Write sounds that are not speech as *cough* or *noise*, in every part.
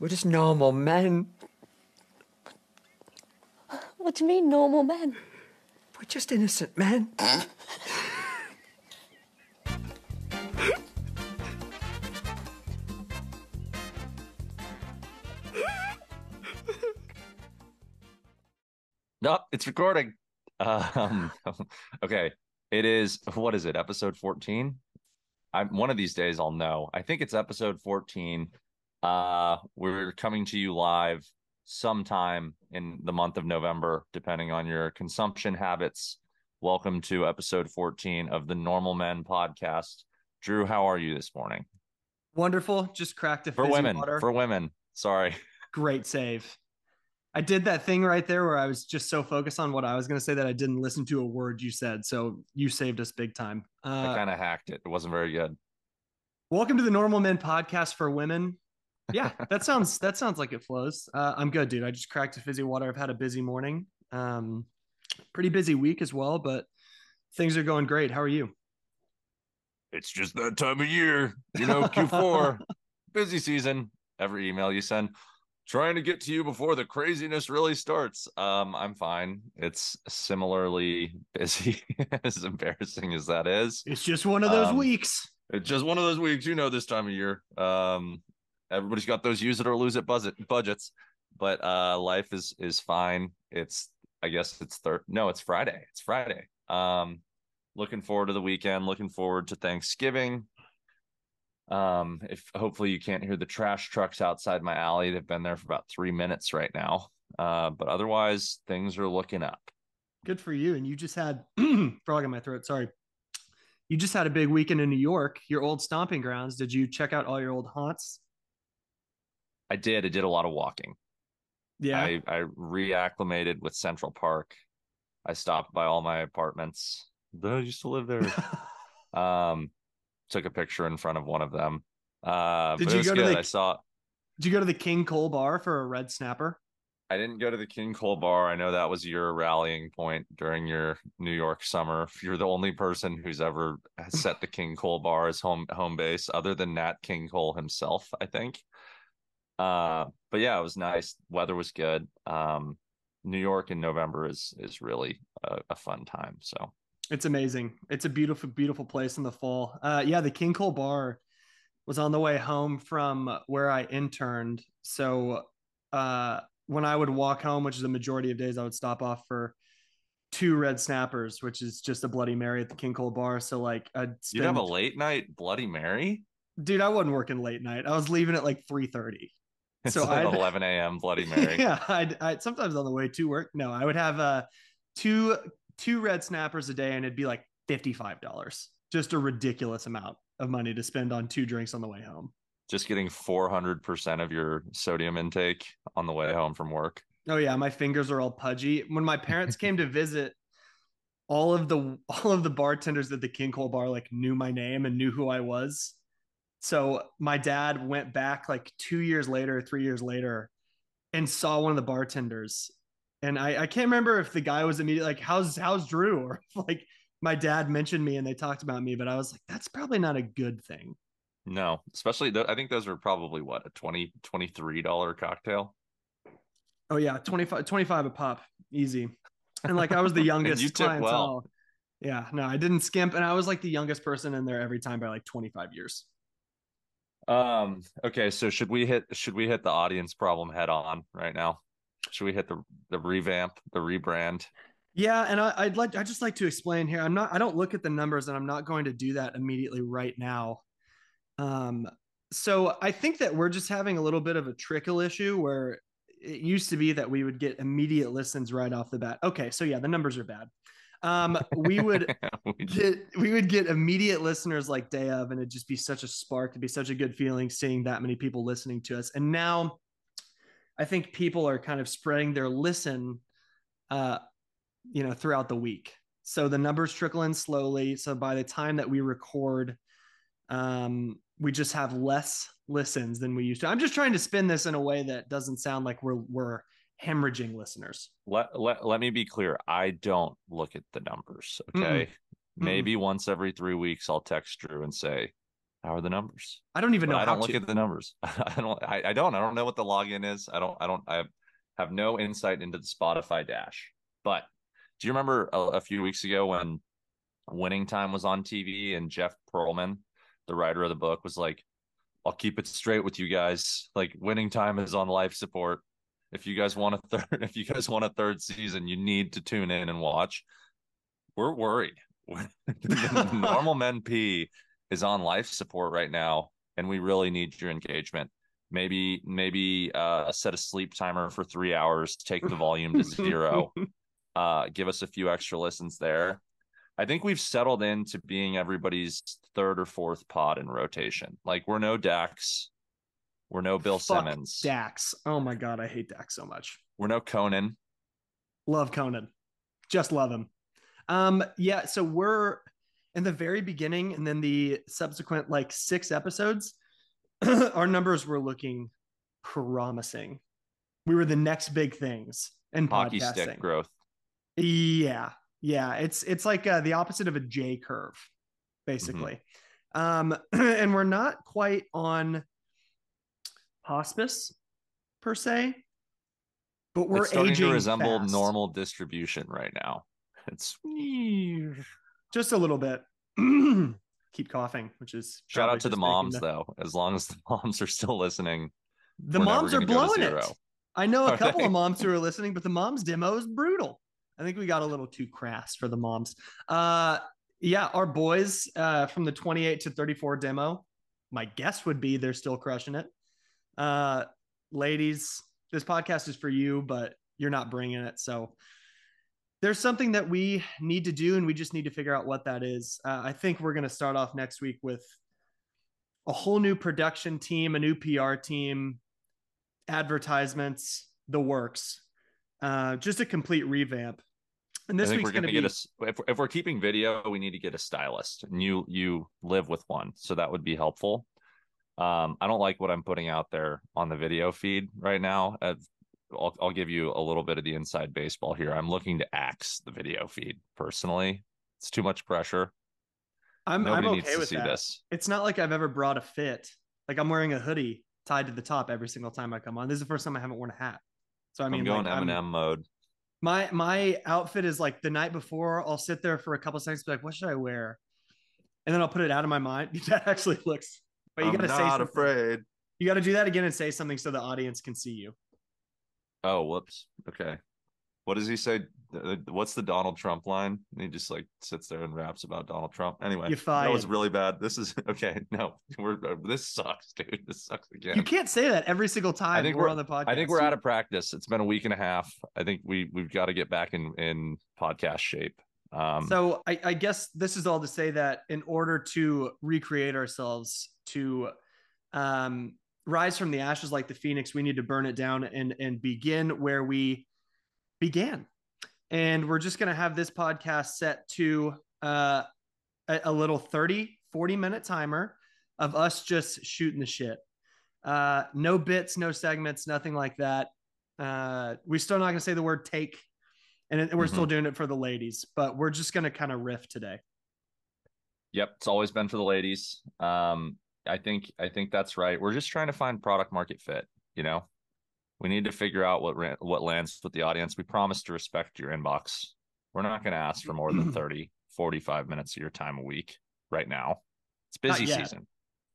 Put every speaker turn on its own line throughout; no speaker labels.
We're just normal men.
What do you mean, normal men?
We're just innocent men. *laughs*
Nope, it's recording. Um, *laughs* okay, it is. What is it? Episode fourteen. I'm one of these days. I'll know. I think it's episode fourteen. Uh, we're coming to you live sometime in the month of November, depending on your consumption habits. Welcome to episode fourteen of the Normal Men podcast. Drew, how are you this morning?
Wonderful. Just cracked a
For women,
water.
for women. Sorry. *laughs*
Great save. I did that thing right there where I was just so focused on what I was going to say that I didn't listen to a word you said. So you saved us big time.
I
Uh,
kind of hacked it. It wasn't very good.
welcome to the Normal Men podcast for women. Yeah, that sounds that sounds like it flows. Uh, I'm good, dude. I just cracked a fizzy water. I've had a busy morning. Um, pretty busy week as well, but things are going great. How are you?
It's just that time of year, you know, Q4, *laughs* busy season. Every email you send, trying to get to you before the craziness really starts. Um, I'm fine. It's similarly *laughs* busy, as embarrassing as that is.
It's just one of those
Um,
weeks.
It's just one of those weeks, you know, this time of year. Um, everybody's got those use it or lose it budget budgets, but uh, life is is fine. It's I guess it's third. No, it's Friday. It's Friday. Um, looking forward to the weekend. Looking forward to Thanksgiving. Um, if hopefully you can't hear the trash trucks outside my alley. They've been there for about three minutes right now. Uh, but otherwise, things are looking up.
Good for you. And you just had *clears throat* frog in my throat. Sorry. You just had a big weekend in New York, your old stomping grounds. Did you check out all your old haunts?
I did. I did a lot of walking.
Yeah.
I, I reacclimated with Central Park. I stopped by all my apartments. I used to live there. *laughs* um, took a picture in front of one of them. Uh,
Did you go to the-
I saw.
Did you go to the King Cole bar for a red snapper?
I didn't go to the King Cole Bar. I know that was your rallying point during your New York summer. You're the only person who's ever set the King Cole Bar as home home base, other than Nat King Cole himself, I think. Uh, but yeah, it was nice. Weather was good. Um, New York in November is is really a, a fun time. So
It's amazing. It's a beautiful, beautiful place in the fall. Uh, yeah, the King Cole bar was on the way home from where I interned. So uh, when I would walk home, which is the majority of days, I would stop off for two red snappers, which is just a Bloody Mary at the King Cole bar. So like I'd
you'd have a late night Bloody Mary.
dude, I wasn't working late night. I was leaving at like three thirty.
It's
So
like
I'd-
11 a.m. Bloody *laughs* Mary.
yeah, I'd, I'd sometimes on the way to work. No, I would have uh two two red snappers a day, and it'd be like fifty five dollars. Just a ridiculous amount of money to spend on two drinks on the way home.
Just getting 400% of your sodium intake on the way home from work.
Oh yeah, my fingers are all pudgy. When my parents came to *laughs* visit, all of the all of the bartenders at the King Cole bar like knew my name and knew who I was. So my dad went back like two years later, three years later, and saw one of the bartenders. And I, I can't remember if the guy was immediately like, How's how's Drew? *laughs* Or like my dad mentioned me and they talked about me, but I was like, that's probably not a good thing.
No, especially th- I think those were probably what a 20 23 dollar cocktail.
Oh yeah, 25, 25 a pop, easy. And like I was the *laughs* youngest
you
clientele.
well.
Yeah, no, I didn't skimp, and I was like the youngest person in there every time by like 25 years.
Um okay, so should we hit should we hit the audience problem head on right now? Should we hit the the revamp, the rebrand?
Yeah, and I, I'd like I just like to explain here. I'm not I don't look at the numbers, and I'm not going to do that immediately right now. Um, so I think that we're just having a little bit of a trickle issue where it used to be that we would get immediate listens right off the bat. Okay, so yeah, the numbers are bad. Um, we would *laughs*
We
get we would get immediate listeners like day of, and it'd just be such a spark. It'd be such a good feeling seeing that many people listening to us. And now, I think people are kind of spreading their listen, uh, you know, throughout the week. So the numbers trickle in slowly. So by the time that we record, um, we just have less listens than we used to. I'm just trying to spin this in a way that doesn't sound like we're we're hemorrhaging listeners.
let, let let me be clear. I don't look at the numbers, okay?
Mm-mm.
Maybe once every 3 weeks I'll text Drew and say, How are the numbers?
I don't even
But
know
I
how
don't look
to.
at the numbers. *laughs* I don't. I, I don't. I don't know what the login is. I don't. I don't. I have no insight into the Spotify dash. But do you remember a, a few weeks ago when Winning Time was on TV and Jeff Pearlman, the writer of the book, was like, "I'll keep it straight with you guys. Like Winning Time is on life support. If you guys want a third, *laughs* if you guys want a third season, you need to tune in and watch." We're worried. *laughs* Normal Men P is on life support right now, and we really need your engagement. Maybe, maybe uh, set a sleep timer for three hours. Take the volume to zero. *laughs* uh, give us a few extra listens there. I think we've settled into being everybody's third or fourth pod in rotation. Like we're no Dax, we're no Bill
Fuck
Simmons,
Dax. Oh my god, I hate Dax so much.
we're no Conan.
Love Conan. Just love him. Um, yeah, so we're in the very beginning, and then the subsequent like six episodes, *clears throat* our numbers were looking promising. We were the next big things in
Hockey
podcasting.
stick growth.
Yeah, yeah. It's it's like uh, the opposite of a J curve, basically. Um, *clears throat* and we're not quite on hospice per se, but we're
it's starting
aging
to resemble
fast.
normal distribution right now. It's
just a little bit. *clears throat* Keep coughing, which is
shout out to the moms
the-
though. As long as the *laughs* moms are still listening,
The moms are
gonna go to
blowing it. I know a
Are
couple
they?
of moms who are listening, but the moms demo is brutal. I think we got a little too crass for the moms. Uh, yeah, our boys uh, from the 28 to 34 demo, my guess would be they're still crushing it. Uh, ladies, this podcast is for you, but you're not bringing it. So there's something that we need to do, and we just need to figure out what that is. Uh, I think we're going to start off next week with a whole new production team, a new PR team, advertisements, the works, uh, just a complete revamp. And this week's going
gonna
be
get us if, if we're keeping video, we need to get a stylist, and you you live with one, so that would be helpful. Um, I don't like what I'm putting out there on the video feed right now. I'll I'll give you a little bit of the inside baseball here. I'm looking to axe the video feed personally. It's too much pressure.
I'm,
Nobody
I'm okay with that.
this.
It's not like I've ever brought a fit. Like I'm wearing a hoodie tied to the top every single time I come on. This is the first time I haven't worn a hat. So I mean,
I'm going
like, I'm-
Eminem mode.
my my outfit is like the night before. I'll sit there for a couple seconds, be like, "What should I wear?" And then I'll put it out of my mind. *laughs* That actually looks. But you got to say
not
something.
afraid.
You got to do that again and say something so the audience can see you.
Oh, whoops. Okay. What does he say? What's the Donald Trump line? And he just like sits there and raps about Donald Trump. Anyway, that was really bad. This is *laughs* okay. No, we're this sucks, dude. This sucks again.
You can't say that every single time
think
we're,
we're-
on the podcast.
I think we're out of practice. It's been a week and a half. I think we we've got to get back in in podcast shape. Um,
so I, I guess this is all to say that in order to recreate ourselves, to um, rise from the ashes like the phoenix, we need to burn it down and and begin where we began. And we're just going to have this podcast set to uh, a, a little 30, 40 minute timer of us just shooting the shit. Uh, no bits, no segments, nothing like that. Uh, we're still not going to say the word take, and we're still doing it for the ladies, but we're just going to kind of riff today.
Yep, it's always been for the ladies. Um, I think I think that's right. We're just trying to find product market fit. You know, we need to figure out what ra- what lands with the audience. We promise to respect your inbox. We're not going to ask for more than *clears throat* 30, 45 minutes of your time a week right now. It's busy season.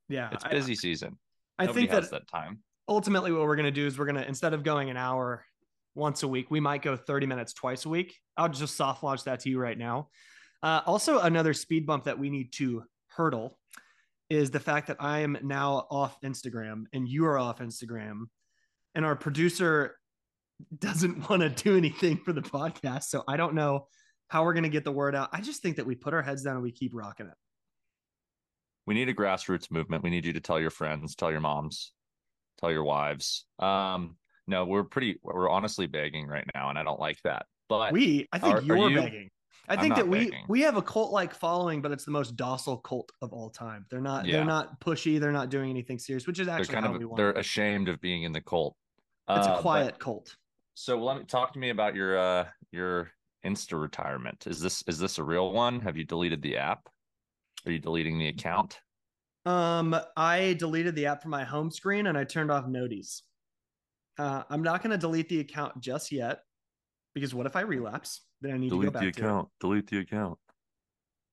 Yeah,
It's
I-
busy season.
I,
Nobody
think that
that time.
ultimately what we're going to do is we're going to instead of going an hour once a week we might go 30 minutes twice a week i'll just soft launch that to you right now uh, also another speed bump that we need to hurdle is the fact that i am now off instagram and you are off instagram and our producer doesn't *laughs* want to do anything for the podcast so i don't know how we're going to get the word out i just think that we put our heads down and we keep rocking it
We need a grassroots movement. We need you to tell your friends, tell your moms, tell your wives. Um, no, we're pretty. We're honestly begging right now, and I don't like that. But
we i think
Are- are
you're
you?
begging i think that we
begging.
we have a cult like following but it's the most docile cult of all time they're not
Yeah.
they're not pushy they're not doing anything serious which is
they're
actually
kind
how
of
we want
they're
it.
ashamed of being in the cult.
it's
Uh,
a
but-
quiet cult
so let me talk to me about your uh your Insta retirement. Is this is this a real one? Have you deleted the app? Are you deleting the account?
Um, I deleted the app from my home screen and I turned off noties. Uh, I'm not going to delete the account just yet because what if I relapse? Then I need to go
Delete
back
the
to it.
account. Delete the account.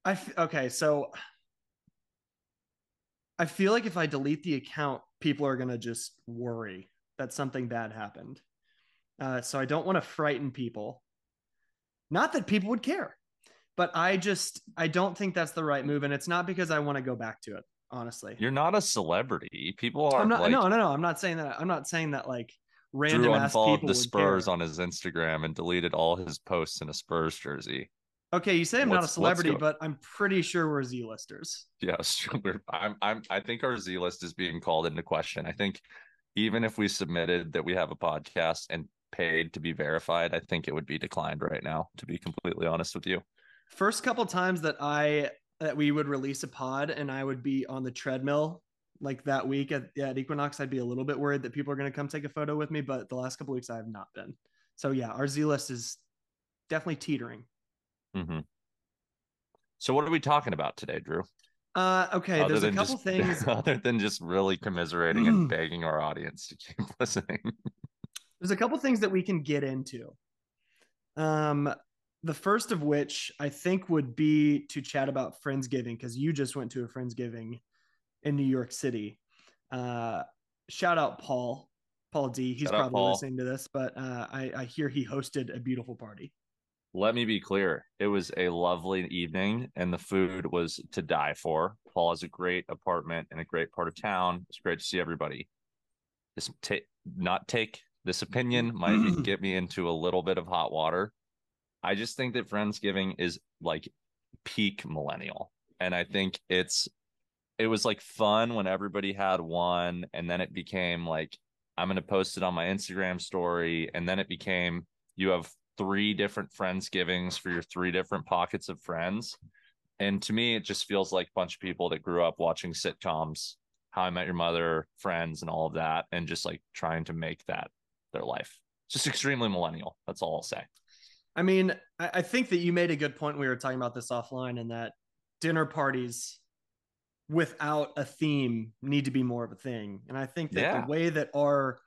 I f- okay, so I feel like if I delete the account, people are gonna just worry that something bad happened. Uh, so I don't want to frighten people. Not that people would care, but I just I don't think that's the right move, and it's not because I want to go back to it. Honestly,
You're not a celebrity. People are
I'm not.
like
no, no, no. I'm not saying that. I'm not saying that like random
Drew
ass people
unfollowed the Spurs
care.
on his Instagram and deleted all his posts in a Spurs jersey.
Okay, you say I'm not a celebrity, but I'm pretty sure we're Z listers.
Yes, *laughs* we're, I'm. I'm. I think our Z list is being called into question. I think even if we submitted that we have a podcast and paid to be verified, I think it would be declined right now. To be completely honest with you,
first couple times that I that we would release a pod and I would be on the treadmill like that week at, at Equinox, I'd be a little bit worried that people are going to come take a photo with me. But the last couple weeks, I have not been. So yeah, our Z list is definitely teetering.
hmm So what are we talking about today, Drew?
Uh, okay,
other
there's a couple
just,
things. *laughs*
other than just really commiserating and *clears throat* begging our audience to keep *laughs* listening.
There's a couple things that we can get into. Um, the first of which I think would be to chat about Friendsgiving because you just went to a Friendsgiving in New York City. Uh, shout out Paul, Paul D. He's
Shout
probably
Paul.
listening to this, but uh, I, I hear he hosted a beautiful party.
Let me be clear. It was a lovely evening and the food was to die for. Paul has a great apartment in a great part of town. It's great to see everybody. This ta- not take this opinion *clears throat* might get me into a little bit of hot water. I just think that Friendsgiving is like peak millennial. And I think it's it was like fun when everybody had one and then it became like I'm going to post it on my Instagram story and then it became you have three different friends givings for your three different pockets of friends. And to me, it just feels like a bunch of people that grew up watching sitcoms, How I Met Your Mother, Friends, and all of that, and just like trying to make that their life. Just extremely millennial. That's all I'll say.
I mean, I, think that you made a good point. We were talking about this offline, and that dinner parties without a theme need to be more of a thing. And I think that
Yeah.
the way that our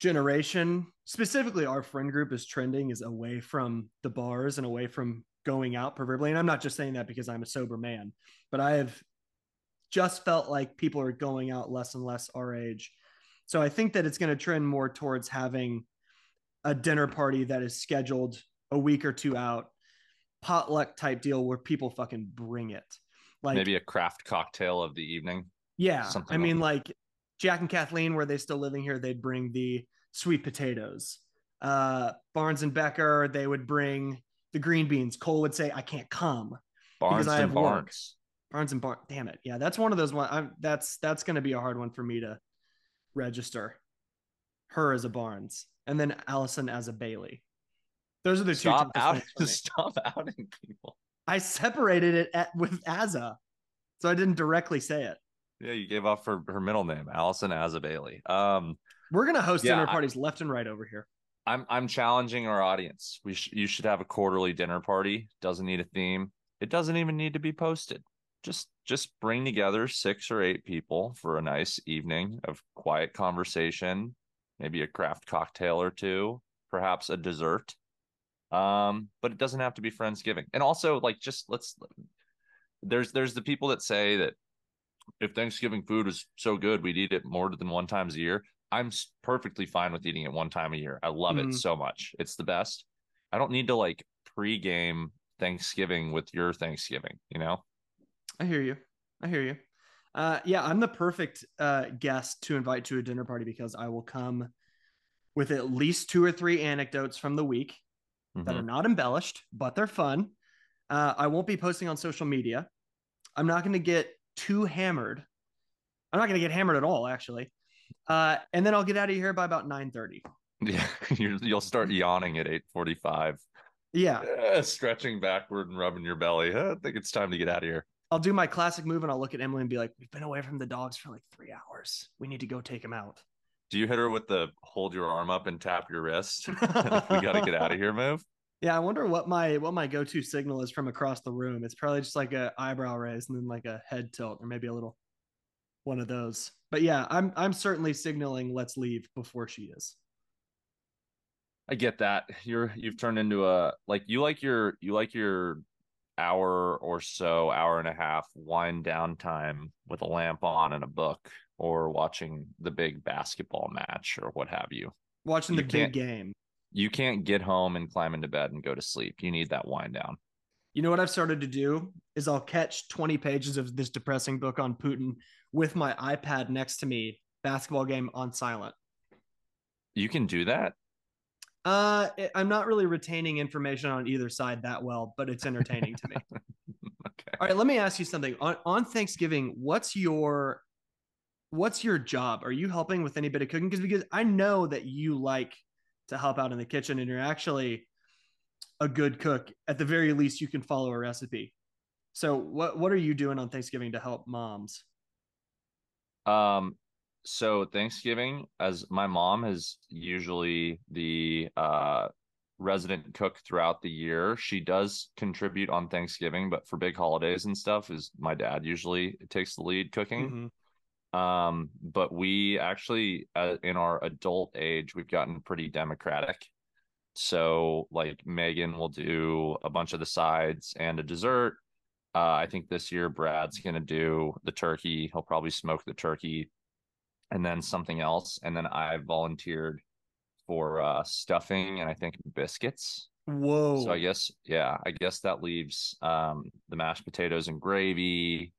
generation, specifically our friend group, is trending is away from the bars and away from going out proverbially. And I'm not just saying that because I'm a sober man, but I have just felt like people are going out less and less our age. So I think that it's going to trend more towards having a dinner party that is scheduled a week or two out, potluck type deal where people fucking bring it. Like
Maybe a craft cocktail of the evening.
yeah,
something
I mean
like-
like Jack and Kathleen, were they still living here? They'd bring the sweet potatoes. Uh, Barnes and Becker, they would bring the green beans. Cole would say, "I can't come."
Barnes
I
and
have work.
Barnes.
Barnes and Barnes, damn it, yeah, that's one of those one. I'm, that's that's going to be a hard one for me to register. Her as a Barnes, and then Allison as a Bailey. Those are the two.
Stop
toughest
out
ones *laughs*
stop outing people.
I separated it at, with Azza, so I didn't directly say it.
Yeah, you gave off her, her middle name, Allison Azza Bailey. Um,
We're gonna host
Yeah,
dinner
I-
parties left and right over here.
I'm I'm challenging our audience. We sh- you should have a quarterly dinner party. Doesn't need a theme. It doesn't even need to be posted. Just just bring together six or eight people for a nice evening of quiet conversation, maybe a craft cocktail or two, perhaps a dessert. Um, but it doesn't have to be Friendsgiving. And also like just let's there's there's the people that say that if Thanksgiving food is so good, we'd eat it more than one times a year. I'm perfectly fine with eating it one time a year. I love
Mhm.
it so much. It's the best. I don't need to like pre-game Thanksgiving with your Thanksgiving, you know?
I hear you. I hear you. Uh, yeah, I'm the perfect uh, guest to invite to a dinner party because I will come with at least two or three anecdotes from the week that are
Mhm.
not embellished, but they're fun. Uh, I won't be posting on social media. I'm not going to get too hammered. I'm not going to get hammered at all, actually. Uh, and then I'll get out of here by about 9:30.
Yeah, *laughs* you you'll start *laughs* yawning at 8:45,
Yeah,
stretching backward and rubbing your belly. I think it's time to get out of here.
I'll do my classic move and I'll look at Emily and be like, "We've been away from the dogs for like three hours. We need to go take them out."
Do you hit her with the hold your arm up and tap your wrist? *laughs* we got to get out of here move. *laughs*
Yeah, I wonder what my what my go to signal is from across the room. It's probably just like a eyebrow raise and then like a head tilt or maybe a little one of those. But yeah, I'm I'm certainly signaling let's leave before she is.
I get that. You're you've turned into a like you like your you like your hour or so, hour and a half wind down time with a lamp on and a book or watching the big basketball match or what have you.
Watching
You
the big game.
You can't get home and climb into bed and go to sleep. You need that wind down.
You know what I've started to do is I'll catch 20 pages of this depressing book on Putin with my iPad next to me, basketball game on silent.
You can do that.
Uh, I'm not really retaining information on either side that well, but it's entertaining to me. *laughs*
Okay.
All right, let me ask you something. On on Thanksgiving, what's your what's your job? Are you helping with any bit of cooking? Because because I know that you like to help out in the kitchen and you're actually a good cook. At the very least, you can follow a recipe. So what what are you doing on Thanksgiving to help moms?
Um, so Thanksgiving, as my mom is usually the uh resident cook throughout the year. She does contribute on Thanksgiving, but for big holidays and stuff, is my dad usually takes the lead cooking.
Mhm.
Um, but we actually, uh, in our adult age, we've gotten pretty democratic. So, like Megan will do a bunch of the sides and a dessert. Uh, I think this year Brad's gonna do the turkey. He'll probably smoke the turkey, and then something else. And then I volunteered for uh, stuffing and I think biscuits.
Whoa.
So I guess, yeah, I guess that leaves um, the mashed potatoes and gravy.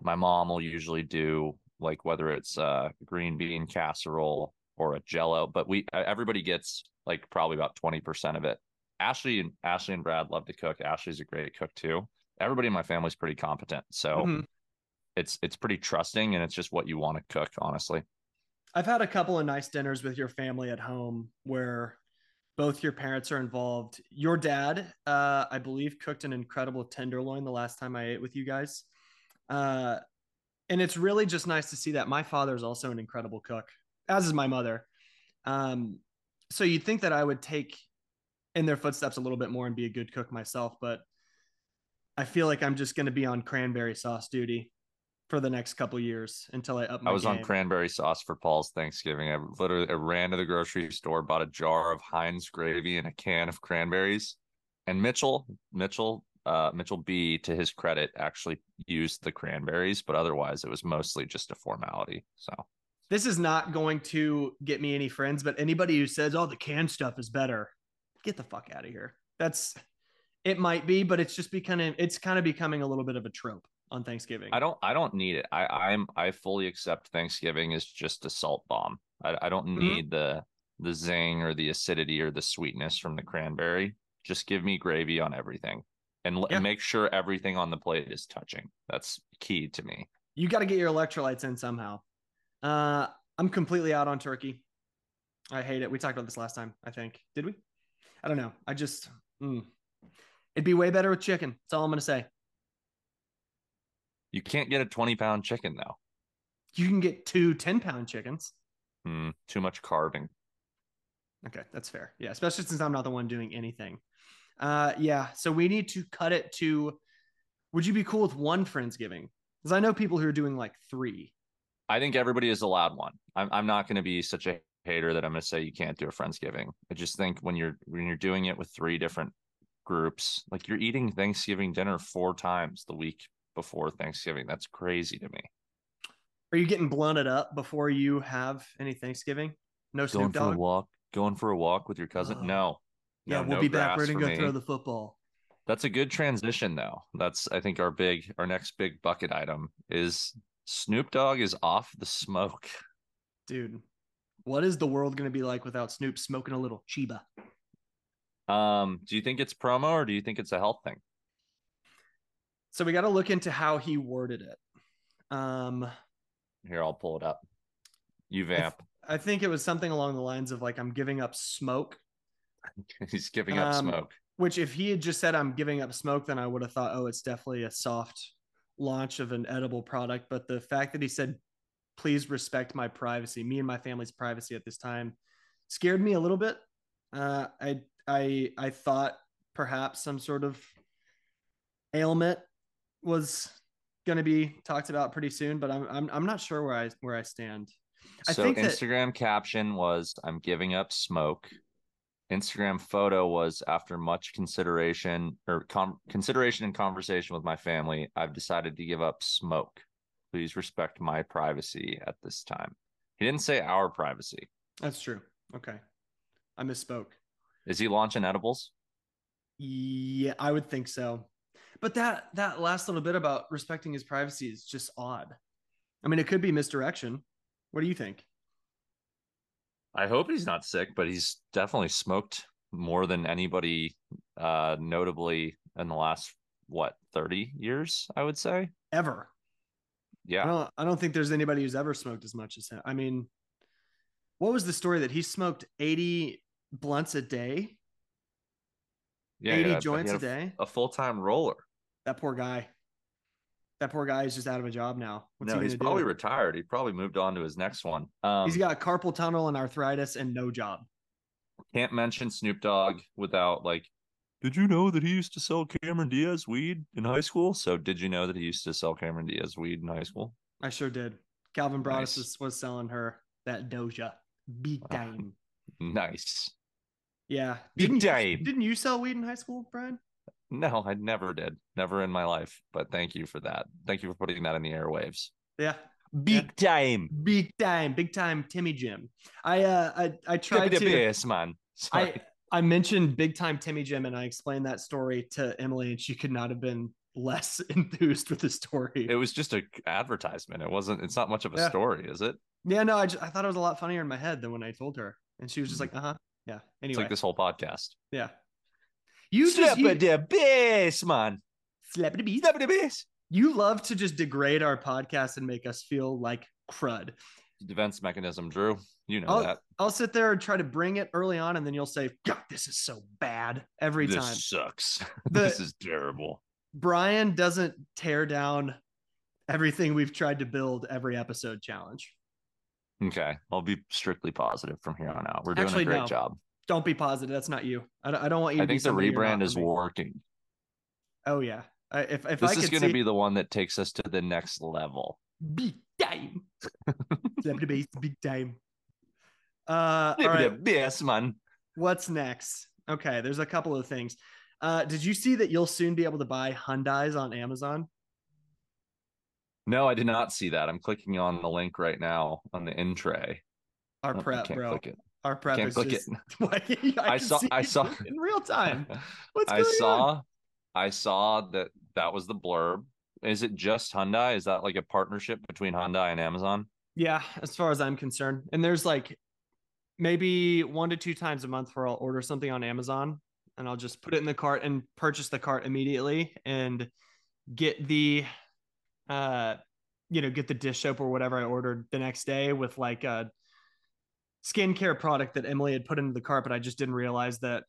My mom will usually do like whether it's uh, green bean casserole or a jello, but we uh, everybody gets like probably about 20% of it. Ashley and Ashley and Brad love to cook. Ashley's a great cook too. Everybody in my family's pretty competent. So
Mhm.
it's it's pretty trusting and it's just what you want to cook, honestly.
I've had a couple of nice dinners with your family at home where both your parents are involved. Your dad, uh, I believe, cooked an incredible tenderloin the last time I ate with you guys. Uh, and it's really just nice to see that my father is also an incredible cook, as is my mother. Um, so you'd think that I would take in their footsteps a little bit more and be a good cook myself, but I feel like I'm just going to be on cranberry sauce duty for the next couple years until I up my
I was on cranberry sauce for Paul's Thanksgiving. I literally I ran to the grocery store, bought a jar of Heinz gravy and a can of cranberries. And Mitchell, Mitchell, uh, Mitchell B, to his credit, actually used the cranberries, but otherwise it was mostly just a formality. So
this is not going to get me any friends, but anybody who says, "Oh, the canned stuff is better," get the fuck out of here. That's it might be, but it's just becoming it's kind of becoming a little bit of a trope on Thanksgiving.
I don't I don't need it. I I'm I fully accept Thanksgiving is just a salt bomb. I, I don't
Mhm.
need the the zing or the acidity or the sweetness from the cranberry. Just give me gravy on everything. And,
Yeah.
make sure everything on the plate is touching. That's key to me.
You got to get your electrolytes in somehow. Uh, I'm completely out on turkey. I hate it. We talked about this last time. I think did we? I don't know. I just mm. it'd be way better with chicken. That's all I'm gonna say.
You can't get a 20 pound chicken though.
You can get two 10 pound chickens.
Hmm, too much carving.
Okay, that's fair. Yeah, especially since I'm not the one doing anything. Uh, yeah, so we need to cut it to. Would you be cool with one friendsgiving? Because I know people who are doing like three.
I think everybody is allowed one. I'm I'm not going to be such a hater that I'm going to say you can't do a friendsgiving. I just think when you're when you're doing it with three different groups, like you're eating Thanksgiving dinner four times the week before Thanksgiving. That's crazy to me.
Are you getting blunted up before you have any Thanksgiving? No
Going
Snoop
for a walk, going for a walk with your cousin?
Oh. *gasps*
No.
Yeah,
No,
we'll
no
be back. We're gonna go
me.
throw the football.
That's a good transition though. That's I think our big our next big bucket item is Snoop Dogg is off the smoke.
Dude, what is the world gonna be like without Snoop smoking a little Chiba?
Um, do you think it's promo or do you think it's a health thing?
So we got to look into how he worded it. Um,
Here, I'll pull it up. You
I, th-
vamp.
I think it was something along the lines of like, "I'm giving up smoke." *laughs*
He's giving up
Um,
smoke.
Which, if he had just said, "I'm giving up smoke," then I would have thought, "Oh, it's definitely a soft launch of an edible product." But the fact that he said, "Please respect my privacy," me and my family's privacy at this time, scared me a little bit. Uh, I I I thought perhaps some sort of ailment was going to be talked about pretty soon, but I'm I'm I'm not sure where I where I stand. I
so
think that-
Instagram caption was I'm giving up smoke. Instagram photo was after much consideration or com- consideration and conversation with my family, I've decided to give up smoke. Please respect my privacy at this time. He didn't say our privacy.
That's true. Okay. I misspoke.
Is he launching edibles?
Yeah, I would think so. But that that last little bit about respecting his privacy is just odd. I mean, it could be misdirection. What do you think?
I hope he's not sick, but he's definitely smoked more than anybody uh notably in the last what 30 years, I would say.
Ever? I
Yeah.
don't I don't think there's anybody who's ever smoked as much as him. I mean, what was the story that he smoked 80 blunts a day?
Yeah.
80
yeah,
joints a
had
day?
A full-time roller.
That poor guy. That poor guy is just out of a job now. What's
no,
he
he's probably
do?
retired. He probably moved on to his next one. Um,
He's got carpal tunnel and arthritis and no job.
can't mention Snoop Dogg without like. Did you know that he used to sell Cameron Diaz weed in high school? So did you know that he used to sell Cameron Diaz weed in high school?
I sure did. Calvin Broadus
Nice.
was, selling her that Doja big
Uh, *laughs*
time.
Nice.
Yeah.
Big
Didn't you-
time.
Didn't you sell weed in high school, Bryan?
No, I never did. Never in my life. But thank you for that. Thank you for putting that in the airwaves.
Yeah.
Big time.
Big time, big time Timmy Jim. I uh I I tried to
Yes, man. Sorry.
I I mentioned big time Timmy Jim and I explained that story to Emily and she could not have been less *laughs* enthused with the story.
it was just a advertisement. It wasn't. It's not much of a
Yeah.
story, is it?
yeah, no, I, just, I thought it was a lot funnier in my head than when I told her. And she was just like, "Uh-huh." Yeah.
It's
Anyway.
like this whole podcast.
Yeah. You just you,
the bass, man.
slap the beat.
Slap the bass.
You love to just degrade our podcast and make us feel like crud.
Defense mechanism, Drew. You know
I'll,
that.
I'll sit there and try to bring it early on, and then you'll say, God, this is so bad every
this
time.
sucks. *laughs* *laughs*
The-
this is terrible.
Bryan doesn't tear down everything we've tried to build every episode challenge.
Okay, I'll be strictly positive from here on out. We're doing
Actually,
a great
no.
job.
Don't be positive. That's not you. I don't, I don't want you
I
to be
think the rebrand is working.
Oh, yeah. I, if if
This
I
is going to
see
be the one that takes us to the next level.
big time. Slap the bass, big time. Uh, all right.
Yes, man.
What's next? Okay, there's a couple of things. Uh, did you see that you'll soon be able to buy Hyundai's on Amazon?
No, I did not see that. I'm clicking on the link right now on the in tray.
Our prep, bro. Our prep
Can't
is
click
just.
it. *laughs* *laughs*
I,
I saw- I
it
saw-
in real time. *laughs* What's
I
going on?
saw, I saw that that was the blurb. Is it just Hyundai? Is that like a partnership between Hyundai and Amazon?
Yeah, as far as I'm concerned, and there's like maybe one to two times a month where I'll order something on Amazon and I'll just put it in the cart and purchase the cart immediately and get the uh you know get the dish soap or whatever I ordered the next day with like a skincare product that Emily had put into the cart, but I just didn't realize that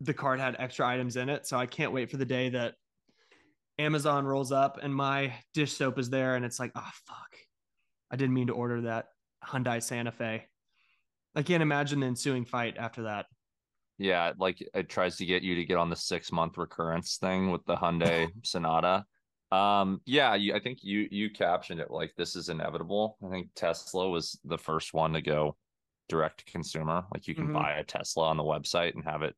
the cart had extra items in it. So I can't wait for the day that Amazon rolls up and my dish soap is there and it's like, oh fuck. I didn't mean to order that Hyundai Santa Fe. I can't imagine the ensuing fight after that.
Yeah, like it tries to get you to get on the six month recurrence thing with the Hyundai *laughs* Sonata. Um, yeah, you, I think you you captioned it like this is inevitable. I think Tesla was the first one to go direct to consumer. Like you can
Mhm.
buy a Tesla on the website and have it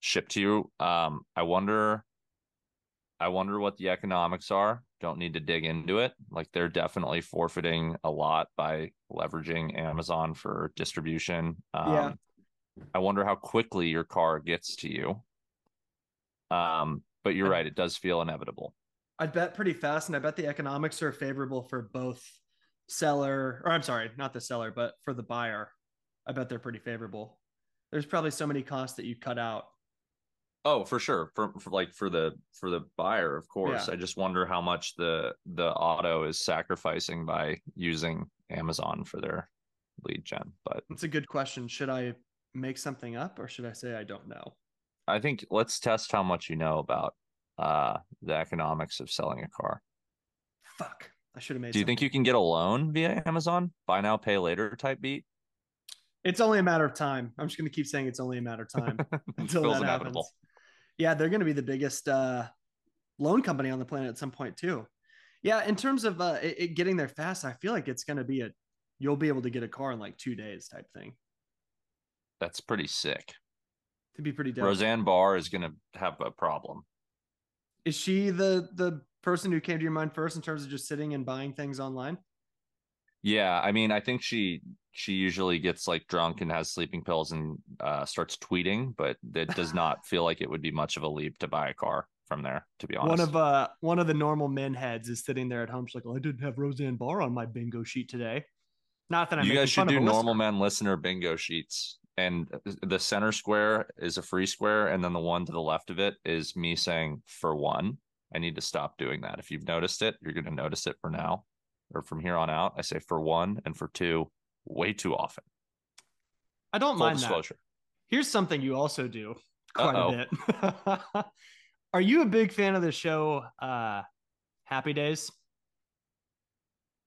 shipped to you. Um, I wonder, I wonder what the economics are. Don't need to dig into it. Like they're definitely forfeiting a lot by leveraging Amazon for distribution. Um,
Yeah.
I wonder how quickly your car gets to you. Um, but you're right; it does feel inevitable.
I'd bet pretty fast, and I bet the economics are favorable for both seller, or I'm sorry, not the seller, but for the buyer. I bet they're pretty favorable. There's probably so many costs that you cut out.
Oh, for sure. For, for like for the for the buyer, of course.
Yeah.
I just wonder how much the the auto is sacrificing by using Amazon for their lead gen. But
It's a good question. Should I make something up or should I say I don't know?
I think let's test how much you know about uh the economics of selling a car.
Fuck. I should have made
Do you think you can get a loan via Amazon? Buy now, pay later type beat?
It's only a matter of time. I'm just going to keep saying it's only a matter of time *laughs* until that
inevitable.
happens. Yeah, they're going to be the biggest uh, loan company on the planet at some point too. Yeah, in terms of uh, it, it getting there fast, I feel like it's going to be a you'll be able to get a car in like two days type thing.
That's pretty sick.
To be pretty dope.
Roseanne Barr is gonna have a problem.
Is she the the person who came to your mind first in terms of just sitting and buying things online?
Yeah, I mean, I think she she usually gets like drunk and has sleeping pills and uh, starts tweeting, but it does *laughs* not feel like it would be much of a leap to buy a car from there. To be honest,
One of uh one of the normal men heads is sitting there at home. She's like, "Oh, I didn't have Roseanne Barr on my bingo sheet today." Not that I'm.
you guys should do normal men listener bingo sheets, and the center square is a free square, and then the one to the left of it is me saying for one. I need to stop doing that. If you've noticed it, you're going to notice it for now or from here on out. I say for one and for two way too often.
I don't
Full
mind that.
disclosure.
Here's something you also do quite
Uh-oh.
a bit. *laughs* Are you a big fan of the show uh Happy Days?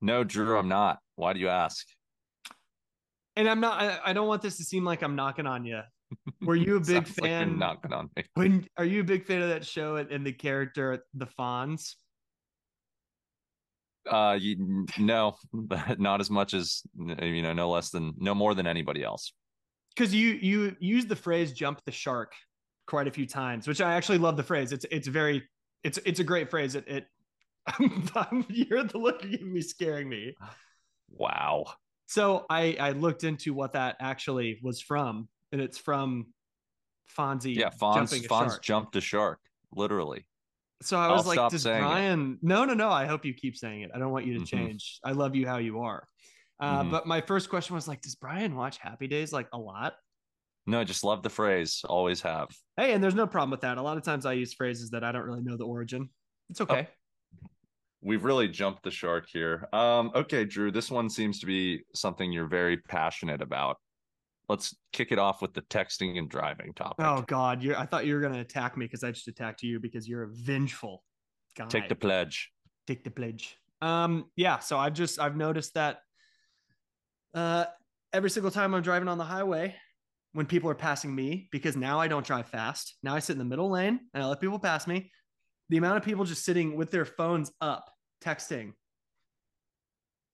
No, Drew, I'm not. Why do you ask?
And I'm not I, I don't want this to seem like I'm knocking on you. Were you a *laughs* big
Sounds like
fan?
knocking on me.
when are you a big fan of that show and, and the character the Fonz?
Uh, you, no, *laughs* not as much as you know, no less than, no more than anybody else.
Because you you use the phrase "jump the shark" quite a few times, which I actually love the phrase. It's it's very it's it's a great phrase. It it *laughs* you're the look at me scaring me.
Wow.
So I I looked into what that actually was from, and it's from Fonzie.
Yeah, Fonz, Fonz
shark.
jumped a shark, literally.
So I
I'll
was like, does
saying it.
Bryan? No, no, no. I hope you keep saying it. I don't want you to
Mhm.
change. I love you how you are. Uh,
Mhm.
But my first question was like, does Bryan watch Happy Days like a lot?
No, I just love the phrase. Always have.
Hey, and there's no problem with that. A lot of times I use phrases that I don't really know the origin. It's okay.
We've really jumped the shark here. Um, okay, Drew, this one seems to be something you're very passionate about. Let's kick it off with the texting and driving topic.
Oh God, you're. I thought you were gonna attack me because I just attacked you because you're a vengeful guy.
Take the pledge.
take the pledge. Um, yeah. So I've just I've noticed that uh every single time I'm driving on the highway, when people are passing me, because now I don't drive fast. Now I sit in the middle lane and I let people pass me. The amount of people just sitting with their phones up texting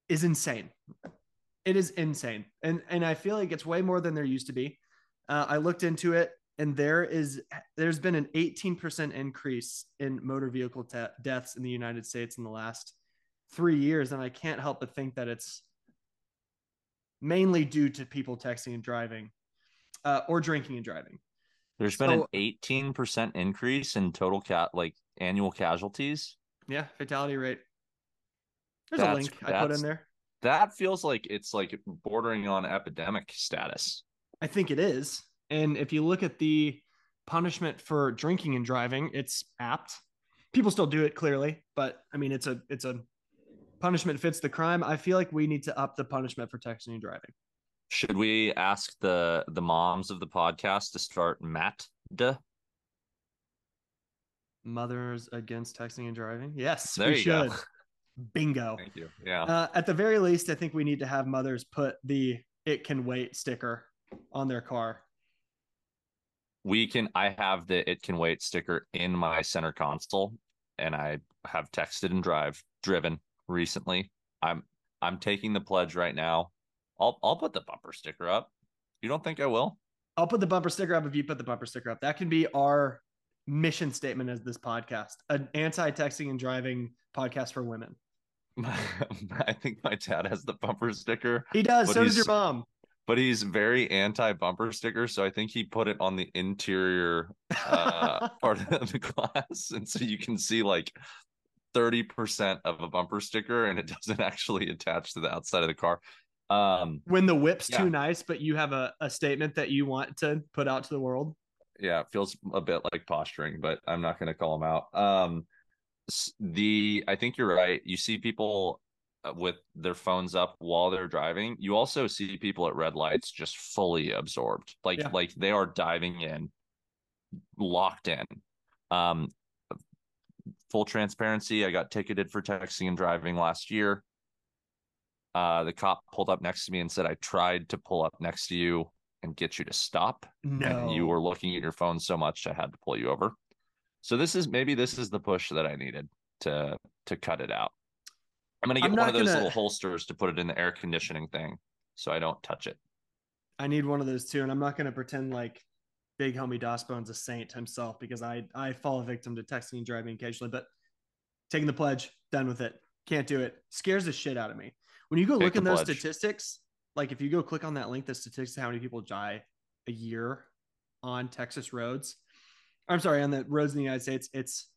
is insane. It is insane, and and I feel like it's way more than there used to be. Uh, I looked into it, and there is there's been an 18% increase in motor vehicle te- deaths in the United States in the last three years, and I can't help but think that it's mainly due to people texting and driving, uh, or drinking and driving.
There's been an 18% increase in total cat like annual casualties.
Yeah, fatality rate. There's a link I put in there.
That feels like it's like bordering on epidemic status.
I think it is. And if you look at the punishment for drinking and driving, it's apt. People still do it clearly, but I mean it's a it's a punishment fits the crime. I feel like we need to up the punishment for texting and driving.
Should we ask the the moms of the podcast to start Matt de?
Mothers against texting and driving. Yes,
There
we
you
should.
go. *laughs*
Bingo.
Thank you. Yeah.
Uh, at the very least, I think we need to have mothers put the "it can wait" sticker on their car.
we can i have the it can wait sticker in my center console and i have texted and drive driven recently i'm i'm taking the pledge right now i'll i'll put the bumper sticker up you don't think i will
I'll put the bumper sticker up if you put the bumper sticker up. That can be our mission statement as this podcast, an anti-texting and driving podcast for women. *laughs*
i think my dad has the bumper sticker
He does. So does your mom.
but he's very anti bumper sticker so i think he put it on the interior uh *laughs* part of the glass and so you can see like 30% of a bumper sticker and it doesn't actually attach to the outside of the car um
when the whip's
Yeah.
too nice, but you have a, a statement that you want to put out to the world.
yeah it feels a bit like posturing but i'm not going to call him out um the i think you're right. You see people uh, with their phones up while they're driving. You also see people at red lights just fully absorbed. Like
Yeah.
like they are diving in locked in. Um full transparency i got ticketed for texting and driving last year. Uh the cop pulled up next to me and said i tried to pull up next to you and get you to stop
No,
and you were looking at your phone so much I had to pull you over. So this is maybe this is the push that I needed to to cut it out. I'm gonna get
I'm
one of those
gonna-
little holsters to put it in the air conditioning thing, so I don't touch it.
I need one of those too, and I'm not going to pretend like big homie Bone's a saint himself because I I fall a victim to texting and driving occasionally. But taking the pledge, done with it. Can't do it. Scares the shit out of me. When you go
Take
look in those
pledge.
statistics, like if you go click on that link, the statistics how many people die a year on Texas roads. I'm sorry, on the roads in the United States, it's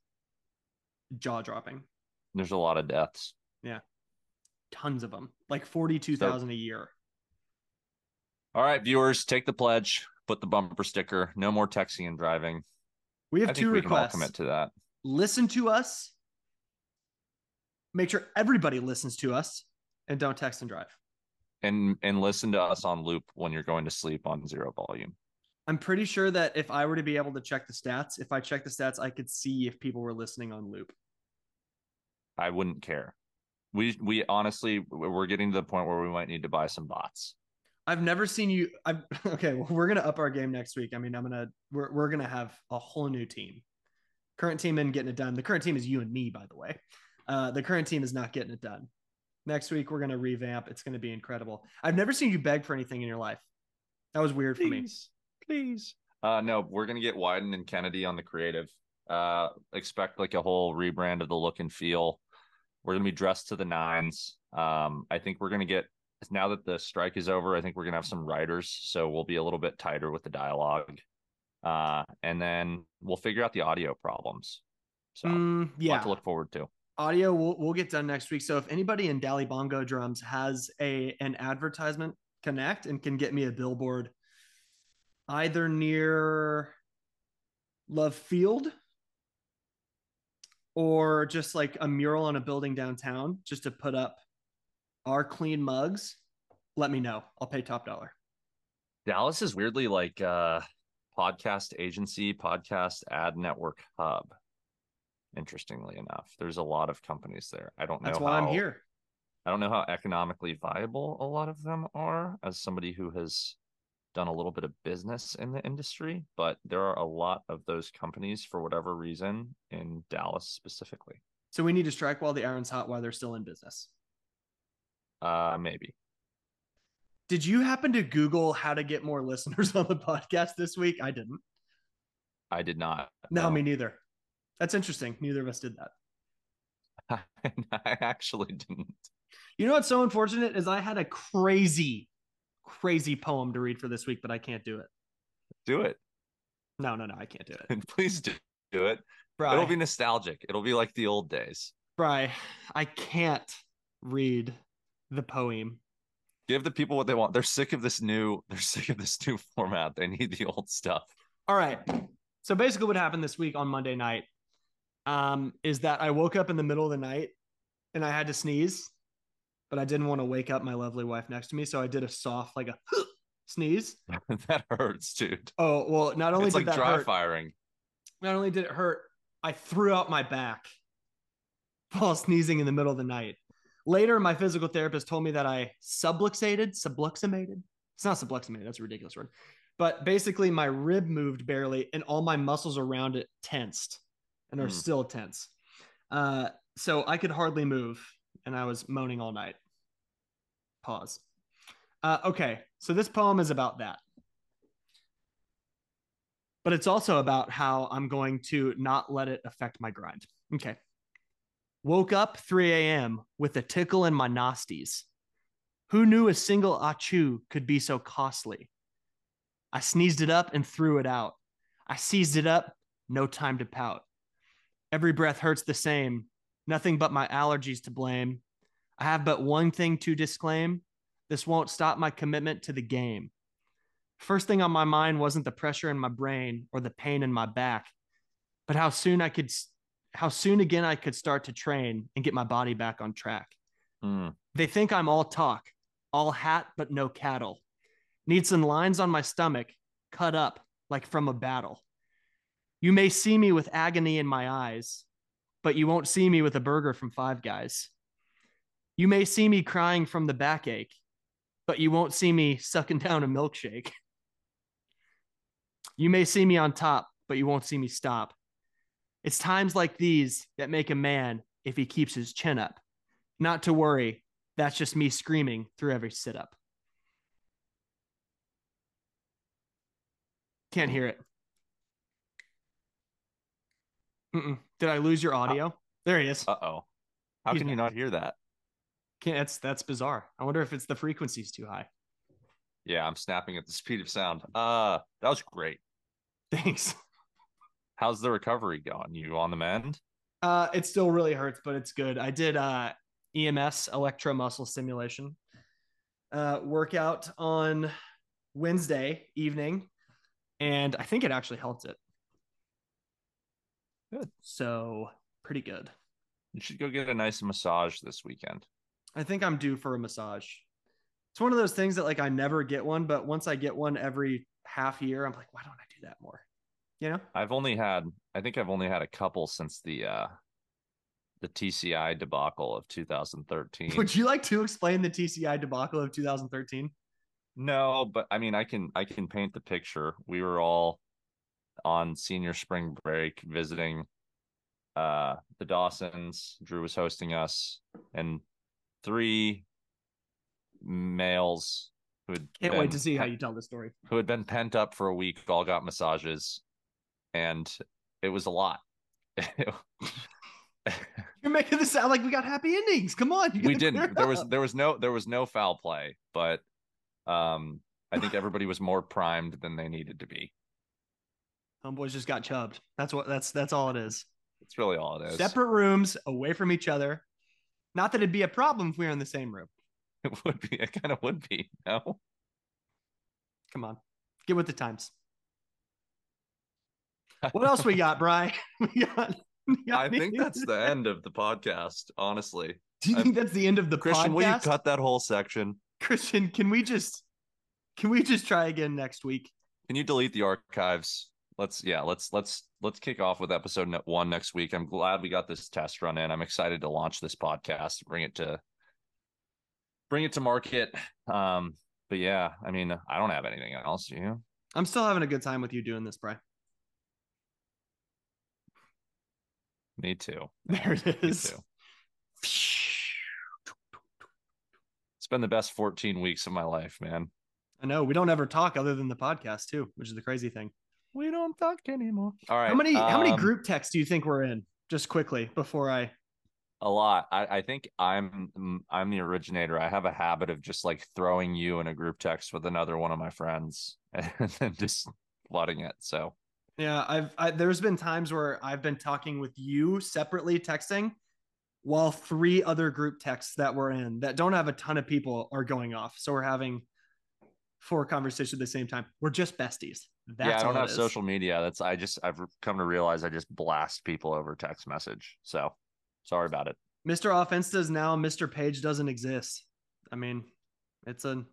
jaw dropping.
There's a lot of deaths. Yeah.
Tons of them, like forty-two thousand a year.
All right, viewers, take the pledge. Put the bumper sticker. No more texting and driving.
We have
I
two
we
requests.
commit to that.
listen to us. Make sure everybody listens to us and don't text and drive.
And and listen to us on loop when you're going to sleep on zero volume.
I'm pretty sure that if I were to be able to check the stats, if I check the stats, I could see if people were listening on loop.
I wouldn't care. We we honestly we're getting to the point where we might need to buy some bots.
I've never seen you. I've *laughs* okay. Well, we're gonna up our game next week. I mean, I'm gonna we're we're gonna have a whole new team. Current team isn't getting it done. The current team is you and me, by the way. Uh, the current team is not getting it done. Next week we're gonna revamp. It's gonna be incredible. I've never seen you beg for anything in your life. That was weird for me.
Please. Uh no, we're gonna get Wieden and Kennedy on the creative. Uh expect like a whole rebrand of the look and feel. We're gonna be dressed to the nines. Um, I think we're gonna get now that the strike is over, I think we're gonna have some writers, so we'll be a little bit tighter with the dialogue. Uh, and then we'll figure out the audio problems. So
Mm,
yeah.
yeah,
to look forward to.
audio we'll, we'll get done next week so if anybody in dally bongo drums has a an advertisement connect and can get me a billboard either near love field or just like a mural on a building downtown just to put up our clean mugs let me know i'll pay top dollar
Dallas is weirdly like uh podcast agency, podcast ad network hub. Interestingly enough, there's a lot of companies there. I don't know.
that's why i'm here
I don't know how economically viable a lot of them are as somebody who has done a little bit of business in the industry, but there are a lot of those companies for whatever reason in Dallas specifically.
so we need to strike while the iron's hot while they're still in business
Uh maybe.
Did you happen to Google how to get more listeners *laughs* on the podcast this week? I didn't.
I did not.
No, me neither. That's interesting. Neither of us did that. *laughs*
I actually didn't.
You know what's so unfortunate is I had a crazy, crazy poem to read for this week, but I can't do it.
Do it.
No, no, no, I can't do it. *laughs*
Please do, do it.
Bry,
It'll be nostalgic. It'll be like the old days.
Bry, I can't read the poem.
Give the people what they want. They're sick of this new. *laughs* They're sick of this new format. They need the old stuff.
All right. So basically, what happened this week on Monday night um, is that I woke up in the middle of the night and I had to sneeze, but I didn't want to wake up my lovely wife next to me, so I did a soft, like a *gasps* sneeze. *laughs*
that hurts, dude.
Oh well, not only
It's
did
like
that
dry
hurt,
firing.
not only did it hurt, I threw out my back while sneezing in the middle of the night. Later, my physical therapist told me that I subluxated, subluxamated. It's not subluxamated, that's a ridiculous word. But basically, my rib moved barely, and all my muscles around it tensed and are
Hmm.
still tense. Uh, so I could hardly move, and I was moaning all night. Pause. Uh, okay, so this poem is about that but it's also about how I'm going to not let it affect my grind. Okay. Woke up 3 a.m. with a tickle in my nasties. Who knew a single achu could be so costly? I sneezed it up and threw it out. I seized it up, no time to pout. Every breath hurts the same, nothing but my allergies to blame. I have but one thing to disclaim this won't stop my commitment to the game. First thing on my mind wasn't the pressure in my brain or the pain in my back, but how soon I could, how soon again I could start to train and get my body back on track.
Hmm.
They think I'm all talk, all hat, but no cattle. Need some lines on my stomach, cut up like from a battle. You may see me with agony in my eyes, but you won't see me with a burger from Five Guys. You may see me crying from the backache, but you won't see me sucking down a milkshake. You may see me on top, but you won't see me stop. It's times like these that make a man if he keeps his chin up. Not to worry. That's just me screaming through every sit up. Can't hear it. Mm-mm. Did I lose your audio? There he is.
Uh oh. How
He's
can you not hear that?
Can't, that's that's bizarre. I wonder if it's the frequency's too high.
Yeah, I'm snapping at the speed of sound. Uh, that was great.
Thanks. *laughs*
How's the recovery going? You on the mend?
Uh, it still really hurts, but it's good. I did uh EMS electromuscle stimulation uh workout on Wednesday evening, and I think it actually helped it.
Good.
So pretty good.
You should go get a nice massage this weekend.
I think I'm due for a massage. It's one of those things that like I never get one, but once I get one every half year, I'm like, why don't I do that more? You know?
I've only had, I think I've only had a couple since the uh the TCI debacle of 2013.
Would you like to explain the TCI debacle of 2013?
No, but I mean, I can I can paint the picture. We were all on senior spring break visiting uh the Dawsons. Drew was hosting us, and three males who had
Can't
been
wait to see how you tell the story.
who had been pent up for a week all got massages, and it was a lot. *laughs*
You're making this sound like we got happy endings. Come on,
we didn't. There was there was no there was no foul play, but um, I think everybody was more primed than they needed to be.
Homeboys just got chubbed. That's what that's that's all it is.
It's really all it is.
Separate rooms, away from each other. Not that it'd be a problem if we were in the same room. *laughs*
It would be. It kind of would be. No.
Come on, get with the times. *laughs* What else we got, Bry? *laughs* We got. we got
I think
anything
that's the end of the podcast. Honestly,
Do you
I'm-
think that's the end of the
Christian,
podcast?
will you cut that whole section?
Christian, can we just can we just try again next week?
Can you delete the archives? Let's yeah. Let's let's let's kick off with episode one next week. I'm glad we got this test run in. I'm excited to launch this podcast, bring it to bring it to market. Um, but yeah, I mean, I don't have anything else. Do you?
I'm still having a good time with you doing this, Bry.
Me too. *laughs*
There it is me
too. it's been the best 14 weeks of my life, man.
I know we don't ever talk other than the podcast too, which is the crazy thing.
We don't talk anymore. All right.
how many how many
um,
group texts do you think we're in? Just quickly before I
A lot. I, I think I'm I'm the originator. I have a habit of just like throwing you in a group text with another one of my friends *laughs* and then just flooding it. So
yeah, I've I, there's been times where I've been talking with you separately texting while three other group texts that we're in that don't have a ton of people are going off. So we're having four conversation at the same time. We're just besties. That's
yeah, I don't have social media. That's I just I've come to realize I just blast people over text message. So sorry about it.
Mr. Offense does now. Mr. Page doesn't exist. I mean, it's a,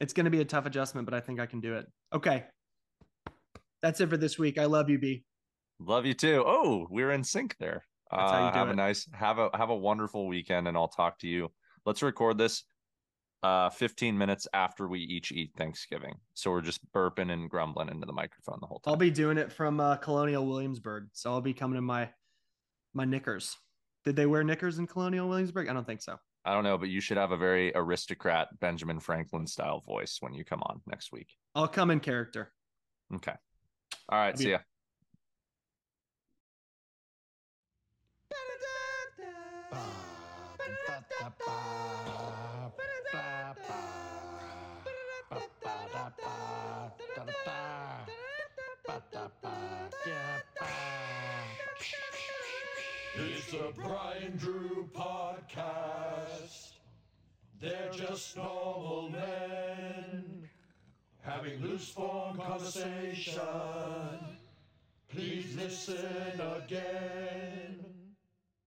it's going to be a tough adjustment, but I think I can do it. Okay, that's it for this week. I love you, B.
Love you too. Oh, we're in sync there.
That's how you
Uh, have a nice have a have a wonderful weekend, and I'll talk to you. Let's record this uh 15 minutes after we each eat Thanksgiving. So we're just burping and grumbling into the microphone the whole time.
I'll be doing it from uh, Colonial Williamsburg, so I'll be coming in my my knickers. Did they wear knickers in Colonial Williamsburg? I don't think so.
I don't know, but you should have a very aristocrat Benjamin Franklin style voice when you come on next week.
I'll come in character.
Okay. All right.
Love you.
See ya.
It's the Bryan Drew podcast. They're just normal men having loose form conversation. Please listen again.